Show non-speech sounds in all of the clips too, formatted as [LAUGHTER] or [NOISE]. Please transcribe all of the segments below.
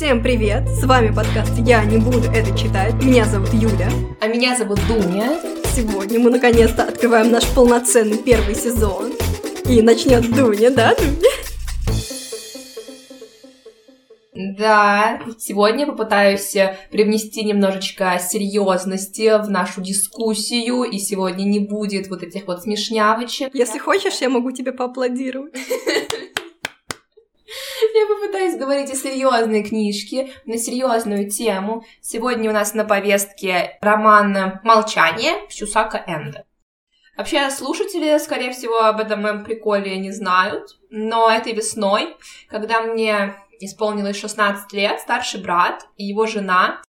Всем привет! С вами подкаст «Я не буду это читать». Меня зовут Юля. А меня зовут Дуня. Сегодня мы наконец-то открываем наш полноценный первый сезон. И начнет Дуня, да, Дуня? Да, сегодня попытаюсь привнести немножечко серьезности в нашу дискуссию, и сегодня не будет вот этих вот смешнявочек. Если хочешь, я могу тебе поаплодировать. [LAUGHS] Попытаюсь говорить о серьезной книжке, на серьезную тему. Сегодня у нас на повестке роман «Молчание» Сюсака Энда. Вообще, слушатели, скорее всего, об этом моем приколе не знают, но этой весной, когда мне исполнилось 16 лет, старший брат и его жена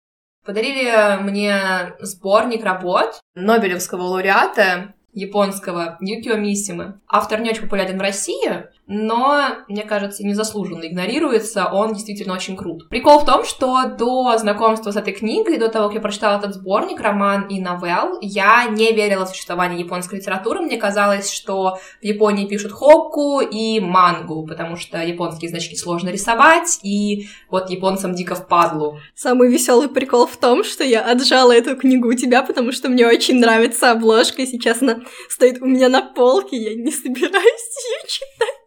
подарили мне сборник работ Нобелевского лауреата японского Юкио Мисимы. Автор не очень популярен в России, но, мне кажется, незаслуженно игнорируется, он действительно очень крут. Прикол в том, что до знакомства с этой книгой, до того, как я прочитала этот сборник, роман и новелл, я не верила в существование японской литературы. Мне казалось, что в Японии пишут хокку и мангу, потому что японские значки сложно рисовать, и вот японцам дико впадлу. Самый веселый прикол в том, что я отжала эту книгу у тебя, потому что мне очень нравится обложка, и сейчас она стоит у меня на полке, я не собираюсь [LAUGHS] ее читать.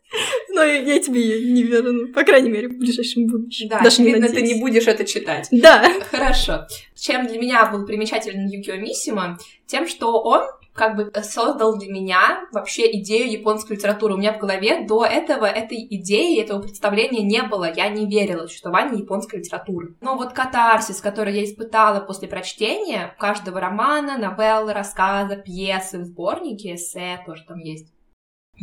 Но я, тебе ее не верну, по крайней мере, в ближайшем будущем. Да, Даже очевидно, не ты не будешь это читать. Да. Хорошо. Чем для меня был примечателен Юкио Мисима? Тем, что он как бы создал для меня вообще идею японской литературы. У меня в голове до этого этой идеи, этого представления не было. Я не верила в существование японской литературы. Но вот катарсис, который я испытала после прочтения каждого романа, новеллы, рассказа, пьесы в сборнике, эссе тоже там есть,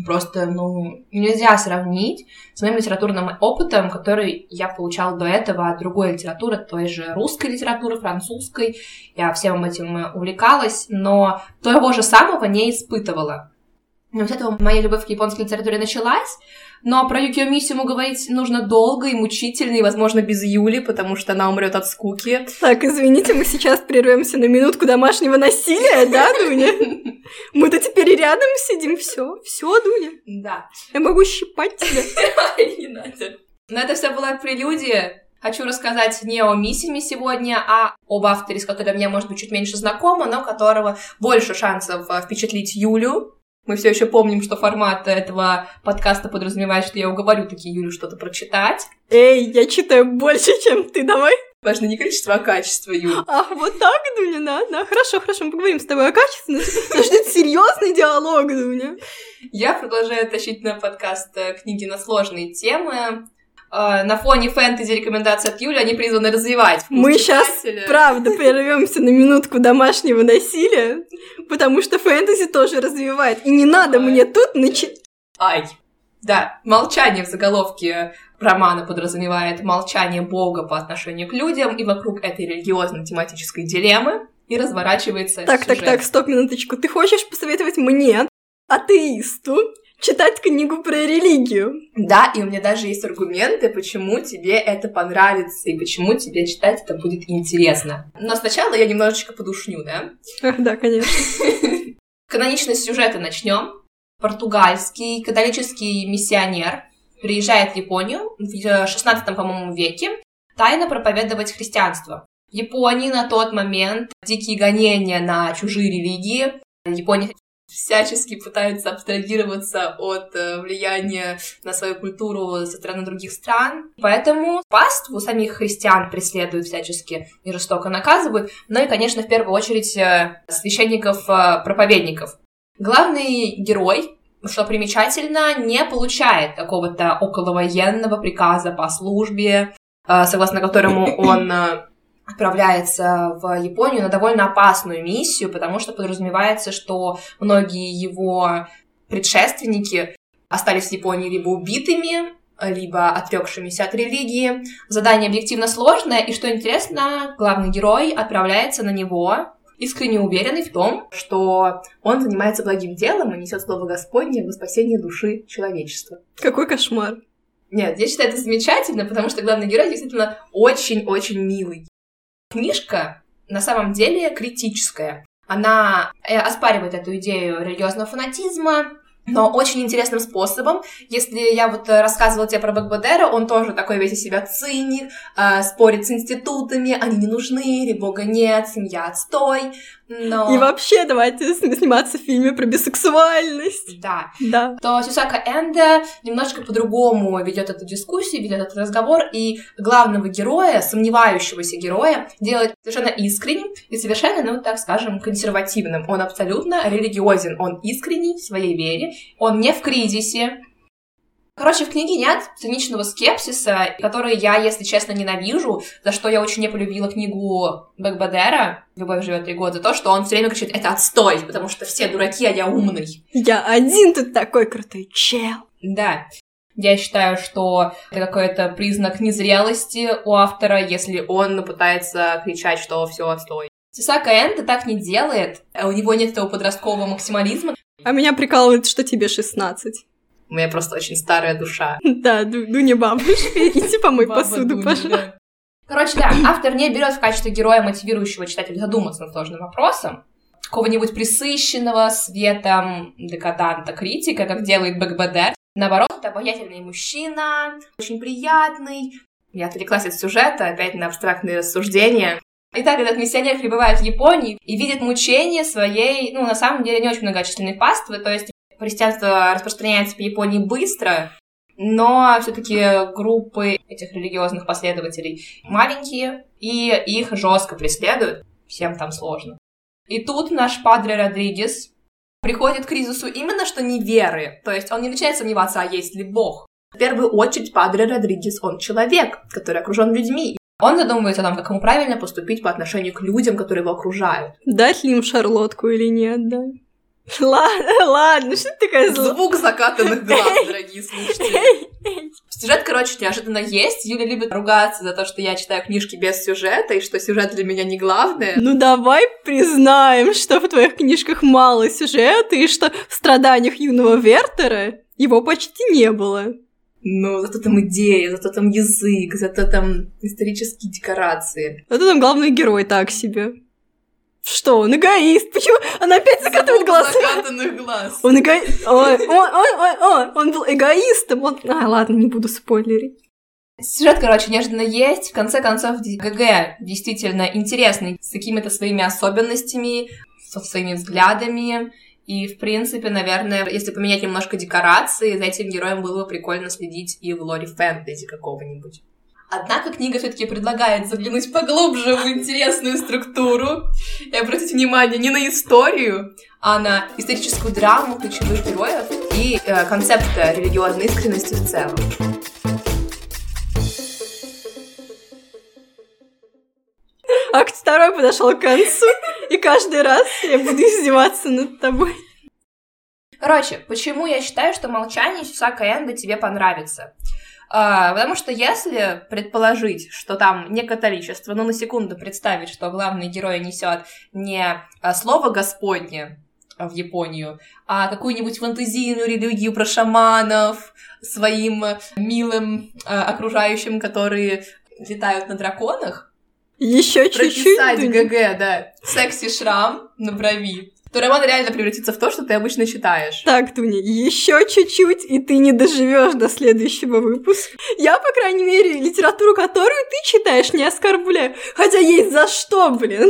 Просто, ну, нельзя сравнить с моим литературным опытом, который я получала до этого от другой литературы, той же русской литературы, французской. Я всем этим увлекалась, но того же самого не испытывала. И вот этого моя любовь к японской литературе началась, но про Юкио Мисиму говорить нужно долго и мучительно, и, возможно, без Юли, потому что она умрет от скуки. Так, извините, мы сейчас прервемся на минутку домашнего насилия, да, [LAUGHS] Дуня? Мы-то теперь рядом сидим, все, все, Дуня. Да. Я могу щипать тебя. [LAUGHS] Не надо. Но это все была прелюдия Хочу рассказать не о Миссиме сегодня, а об авторе, с которым я, может быть, чуть меньше знакома, но которого больше шансов э, впечатлить Юлю. Мы все еще помним, что формат этого подкаста подразумевает, что я уговорю таки Юлю что-то прочитать. Эй, я читаю больше, чем ты, давай. Важно не количество, а качество, Юля. Ах, вот так, Дуня, да, да. Хорошо, хорошо, мы поговорим с тобой о качестве. Нас ждет серьезный диалог, Дуня. Я продолжаю тащить на подкаст э, книги на сложные темы. Э, на фоне фэнтези рекомендаций от Юли они призваны развивать Мы сейчас, правда, [LAUGHS] прервемся на минутку домашнего насилия, потому что фэнтези тоже развивает. И не надо мне тут начать... Ай, да, молчание в заголовке романа подразумевает молчание Бога по отношению к людям, и вокруг этой религиозно-тематической дилеммы и разворачивается Так, сюжет. так, так, стоп, минуточку. Ты хочешь посоветовать мне, атеисту, читать книгу про религию. Да, и у меня даже есть аргументы, почему тебе это понравится и почему тебе читать это будет интересно. Но сначала я немножечко подушню, да? [LAUGHS] Да, конечно. [LAUGHS] Каноничность сюжета начнем. Португальский католический миссионер приезжает в Японию в 16 по-моему, веке тайно проповедовать христианство. В Японии на тот момент дикие гонения на чужие религии. Япония всячески пытаются абстрагироваться от э, влияния на свою культуру со стороны других стран. Поэтому паству самих христиан преследуют всячески и жестоко наказывают, но и, конечно, в первую очередь э, священников-проповедников. Главный герой что примечательно, не получает какого-то околовоенного приказа по службе, э, согласно которому он отправляется в Японию на довольно опасную миссию, потому что подразумевается, что многие его предшественники остались в Японии либо убитыми, либо отрекшимися от религии. Задание объективно сложное, и что интересно, главный герой отправляется на него, искренне уверенный в том, что он занимается благим делом и несет слово Господне во спасение души человечества. Какой кошмар. Нет, я считаю это замечательно, потому что главный герой действительно очень-очень милый. Книжка на самом деле критическая. Она э, оспаривает эту идею религиозного фанатизма, но очень интересным способом. Если я вот э, рассказывала тебе про Бакбадера, он тоже такой весь из себя циник, э, спорит с институтами, они не нужны, или бога нет, семья отстой, но... И вообще давайте сниматься в фильме про бисексуальность. Да. Да. То Сюсака Энда немножко по-другому ведет эту дискуссию, ведет этот разговор, и главного героя, сомневающегося героя, делает совершенно искренним и совершенно, ну, так скажем, консервативным. Он абсолютно религиозен, он искренний в своей вере, он не в кризисе, Короче, в книге нет циничного скепсиса, который я, если честно, ненавижу, за что я очень не полюбила книгу Бэкбадера «Любовь живет три года», за то, что он все время кричит «это отстой», потому что все дураки, а я умный. Я один тут такой крутой чел. Да. Я считаю, что это какой-то признак незрелости у автора, если он пытается кричать, что все отстой. Сисака Энда так не делает, у него нет этого подросткового максимализма. А меня прикалывает, что тебе 16. У меня просто очень старая душа. [LAUGHS] Да, Дуня бабушка, иди помой посуду, пожалуйста. Короче, да, автор не берет в качестве героя, мотивирующего читателя задуматься над сложным вопросом, какого-нибудь присыщенного светом декаданта критика, как делает БГБД. Наоборот, это обаятельный мужчина, очень приятный. Я отвлеклась от сюжета, опять на абстрактные рассуждения. Итак, этот миссионер прибывает в Японии и видит мучения своей, ну, на самом деле, не очень многочисленной паствы, то есть христианство распространяется в Японии быстро, но все-таки группы этих религиозных последователей маленькие, и их жестко преследуют. Всем там сложно. И тут наш Падре Родригес приходит к кризису именно что не веры. То есть он не начинает сомневаться, а есть ли Бог. В первую очередь Падре Родригес, он человек, который окружен людьми. Он задумывается о том, как ему правильно поступить по отношению к людям, которые его окружают. Дать ли им шарлотку или нет, да? Ладно, ладно, что ты такая злая? Звук закатанных глаз, дорогие слушатели. Сюжет, короче, неожиданно есть. Юля любит ругаться за то, что я читаю книжки без сюжета, и что сюжет для меня не главное. Ну давай признаем, что в твоих книжках мало сюжета, и что в страданиях юного Вертера его почти не было. Ну, зато там идея, зато там язык, зато там исторические декорации. Зато там главный герой так себе. Что, он эгоист? Почему? Она опять закатывает глаз. закатанных глаз. Он эгоист. Ой, ой, ой, ой, ой, он был эгоистом. Он... А, ладно, не буду спойлерить. Сюжет, короче, неожиданно есть. В конце концов, ГГ действительно интересный, с какими-то своими особенностями, со своими взглядами. И, в принципе, наверное, если поменять немножко декорации, за этим героем было бы прикольно следить и в лоре фэнтези какого-нибудь. Однако книга все-таки предлагает заглянуть поглубже в интересную структуру и обратить внимание не на историю, а на историческую драму ключевых героев и э, концепт религиозной искренности в целом. Акт второй подошел к концу, и каждый раз я буду издеваться над тобой. Короче, почему я считаю, что молчание Сюсака Энда тебе понравится? А, потому что если предположить, что там не католичество, но на секунду представить, что главный герой несет не а, слово Господне в Японию, а какую-нибудь фантазийную религию про шаманов своим милым а, окружающим, которые летают на драконах, еще чуть-чуть. Прописать ГГ, да. Секси-шрам на брови то роман реально превратится в то, что ты обычно читаешь. Так, Туня, еще чуть-чуть, и ты не доживешь до следующего выпуска. Я, по крайней мере, литературу, которую ты читаешь, не оскорбляю. Хотя есть за что, блин.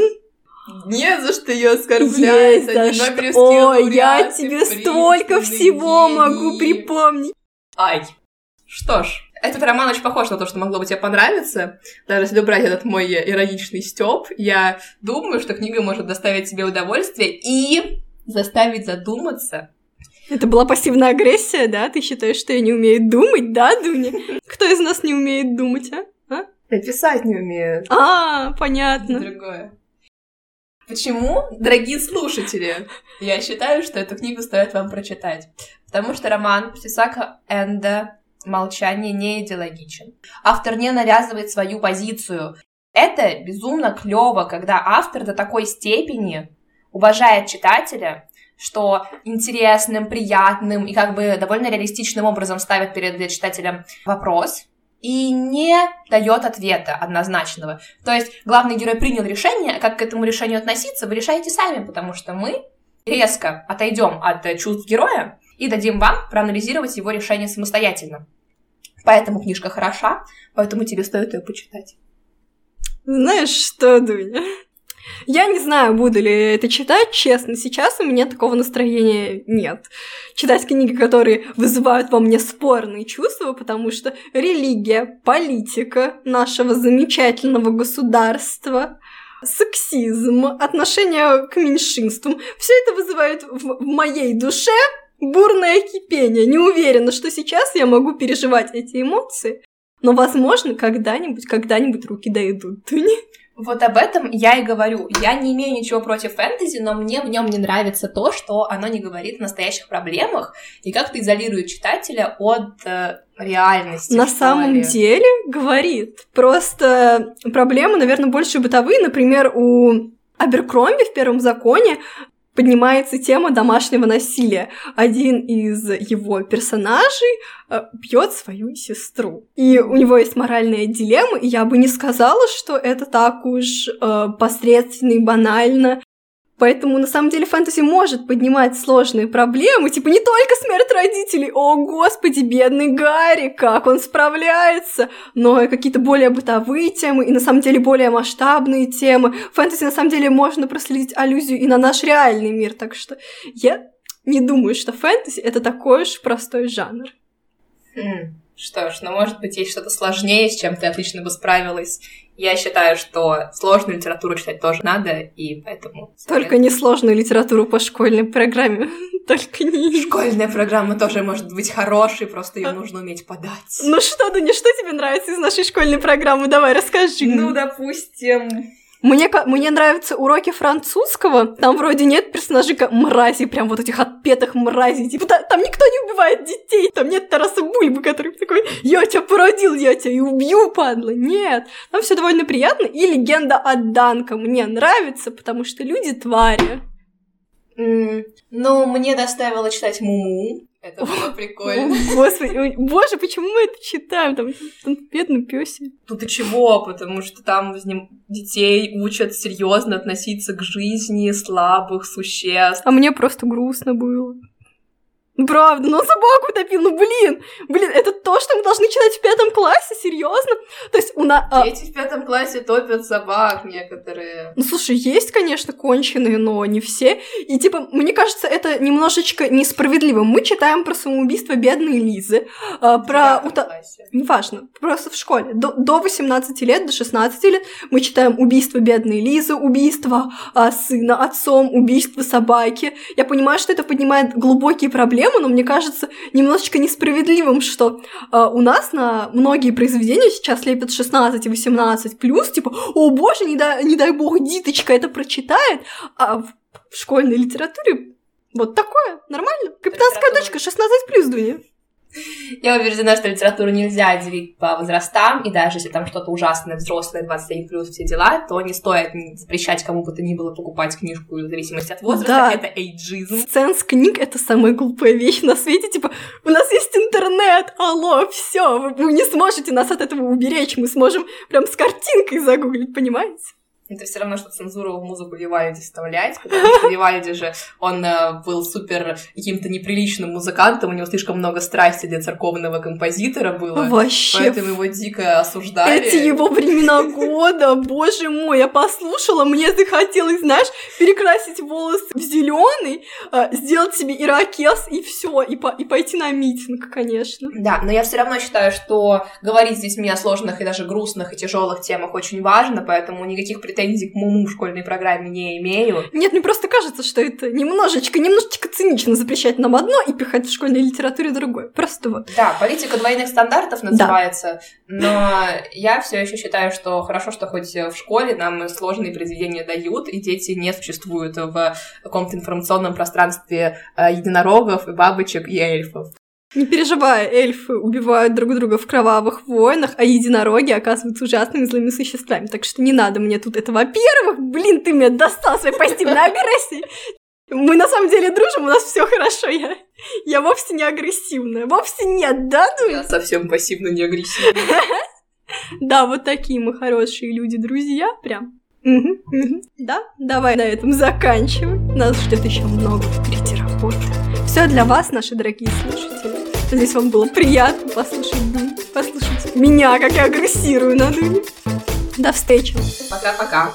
Не за что ее оскорблять. Есть за что. Ой, я тебе столько всего могу припомнить. Ай. Что ж, этот роман очень похож на то, что могло бы тебе понравиться. Даже если убрать этот мой ироничный стёб, я думаю, что книга может доставить тебе удовольствие и заставить задуматься. Это была пассивная агрессия, да? Ты считаешь, что я не умею думать, да, Дуня? Кто из нас не умеет думать, а? а? Я писать не умею. А, понятно. Другое. Почему, дорогие слушатели, я считаю, что эту книгу стоит вам прочитать? Потому что роман Псисака Энда молчание не идеологичен. Автор не навязывает свою позицию. Это безумно клево, когда автор до такой степени уважает читателя, что интересным, приятным и как бы довольно реалистичным образом ставит перед читателем вопрос и не дает ответа однозначного. То есть главный герой принял решение, как к этому решению относиться, вы решаете сами, потому что мы резко отойдем от чувств героя и дадим вам проанализировать его решение самостоятельно. Поэтому книжка хороша, поэтому тебе стоит ее почитать. Знаешь что, Дуня? Я не знаю, буду ли это читать, честно. Сейчас у меня такого настроения нет. Читать книги, которые вызывают во мне спорные чувства, потому что религия, политика нашего замечательного государства, сексизм, отношение к меньшинствам, все это вызывает в, моей душе бурное кипение. Не уверена, что сейчас я могу переживать эти эмоции, но, возможно, когда-нибудь, когда-нибудь руки дойдут. [LAUGHS] Вот об этом я и говорю. Я не имею ничего против фэнтези, но мне в нем не нравится то, что оно не говорит о настоящих проблемах и как-то изолирует читателя от э, реальности. На самом ли. деле говорит. Просто проблемы, наверное, больше бытовые. Например, у Аберкромби в первом законе поднимается тема домашнего насилия. Один из его персонажей э, бьет свою сестру. И у него есть моральная дилемма, и я бы не сказала, что это так уж э, посредственно и банально. Поэтому, на самом деле, фэнтези может поднимать сложные проблемы, типа не только смерть родителей, о господи, бедный Гарри, как он справляется, но и какие-то более бытовые темы, и на самом деле более масштабные темы. Фэнтези, на самом деле, можно проследить аллюзию и на наш реальный мир, так что я не думаю, что фэнтези — это такой уж простой жанр. Хм. Что ж, ну, может быть, есть что-то сложнее, с чем ты отлично бы справилась. Я считаю, что сложную литературу читать тоже надо, и поэтому... Только не сложную литературу по школьной программе. [LAUGHS] Только не... Школьная программа тоже может быть хорошей, просто ее нужно уметь подать. Ну что, Дуня, что тебе нравится из нашей школьной программы? Давай, расскажи. Ну, допустим... Мне, мне нравятся уроки французского. Там вроде нет персонажей как мрази, прям вот этих отпетых мразей. Типа там никто не убивает детей. Там нет Тараса Бульбы, который такой, я тебя породил, я тебя и убью, падла. Нет. Там все довольно приятно. И легенда от Данка мне нравится, потому что люди твари. Mm, ну, мне доставило читать Муму. Это было прикольно. [LAUGHS] Господи, боже, почему мы это читаем? Там, там бедный пёси. Тут и чего? Потому что там детей учат серьезно относиться к жизни слабых существ. А мне просто грустно было. Ну, правда, но собаку утопил, ну блин, блин, это то, что мы должны читать в пятом классе, серьезно? То есть у нас... А Дети в пятом классе топят собак некоторые. Ну, слушай, есть, конечно, конченые, но не все. И, типа, мне кажется, это немножечко несправедливо. Мы читаем про самоубийство бедной Лизы, а, про... Ута... Неважно, просто в школе. До, до 18 лет, до 16 лет мы читаем убийство бедной Лизы, убийство а, сына отцом, убийство собаки. Я понимаю, что это поднимает глубокие проблемы, тему, но мне кажется немножечко несправедливым, что э, у нас на многие произведения сейчас лепят 16 и 18 плюс, типа, о боже, не дай, не дай бог, Диточка это прочитает, а в, в школьной литературе вот такое, нормально. Капитанская дочка 16 плюс, Дуня. [LAUGHS] Я убеждена, что литературу нельзя делить по возрастам, и даже если там что-то ужасное, взрослое, 21 плюс, все дела, то не стоит запрещать кому бы то ни было покупать книжку в зависимости от возраста, да. это эйджизм. Сцен с книг — это самая глупая вещь на свете, типа, у нас есть интернет, алло, все, вы, вы не сможете нас от этого уберечь, мы сможем прям с картинкой загуглить, понимаете? Это все равно, что цензуру в музыку Вивальди вставлять, потому что Вивальди же, он э, был супер каким-то неприличным музыкантом, у него слишком много страсти для церковного композитора было. Вообще. Поэтому его дико осуждали. Эти его времена года, боже мой, я послушала, мне захотелось, знаешь, перекрасить волосы в зеленый, э, сделать себе ирокез и все, и, по и пойти на митинг, конечно. Да, но я все равно считаю, что говорить с детьми о сложных и даже грустных и тяжелых темах очень важно, поэтому никаких претензий претензий к Муму в школьной программе не имею. Нет, мне просто кажется, что это немножечко, немножечко цинично запрещать нам одно и пихать в школьной литературе другое. Просто вот. Да, политика двойных стандартов называется, да. но я все еще считаю, что хорошо, что хоть в школе нам сложные произведения дают, и дети не существуют в каком-то информационном пространстве э, единорогов и бабочек и эльфов. Не переживай, эльфы убивают друг друга в кровавых войнах, а единороги оказываются ужасными злыми существами. Так что не надо мне тут это. Во-первых, блин, ты меня достал своей пассивной агрессией. Мы на самом деле дружим, у нас все хорошо. Я, я вовсе не агрессивная. Вовсе нет, да, Дуня? Я совсем пассивно не агрессивная. [LAUGHS] Да, вот такие мы хорошие люди, друзья, прям. Мгм. Да, давай на этом заканчивать. Нас ждет еще много впереди работы. Все для вас, наши дорогие слушатели. Надеюсь, вам было приятно послушать Дунь, послушать меня, как я агрессирую на Дунь. До встречи. Пока-пока.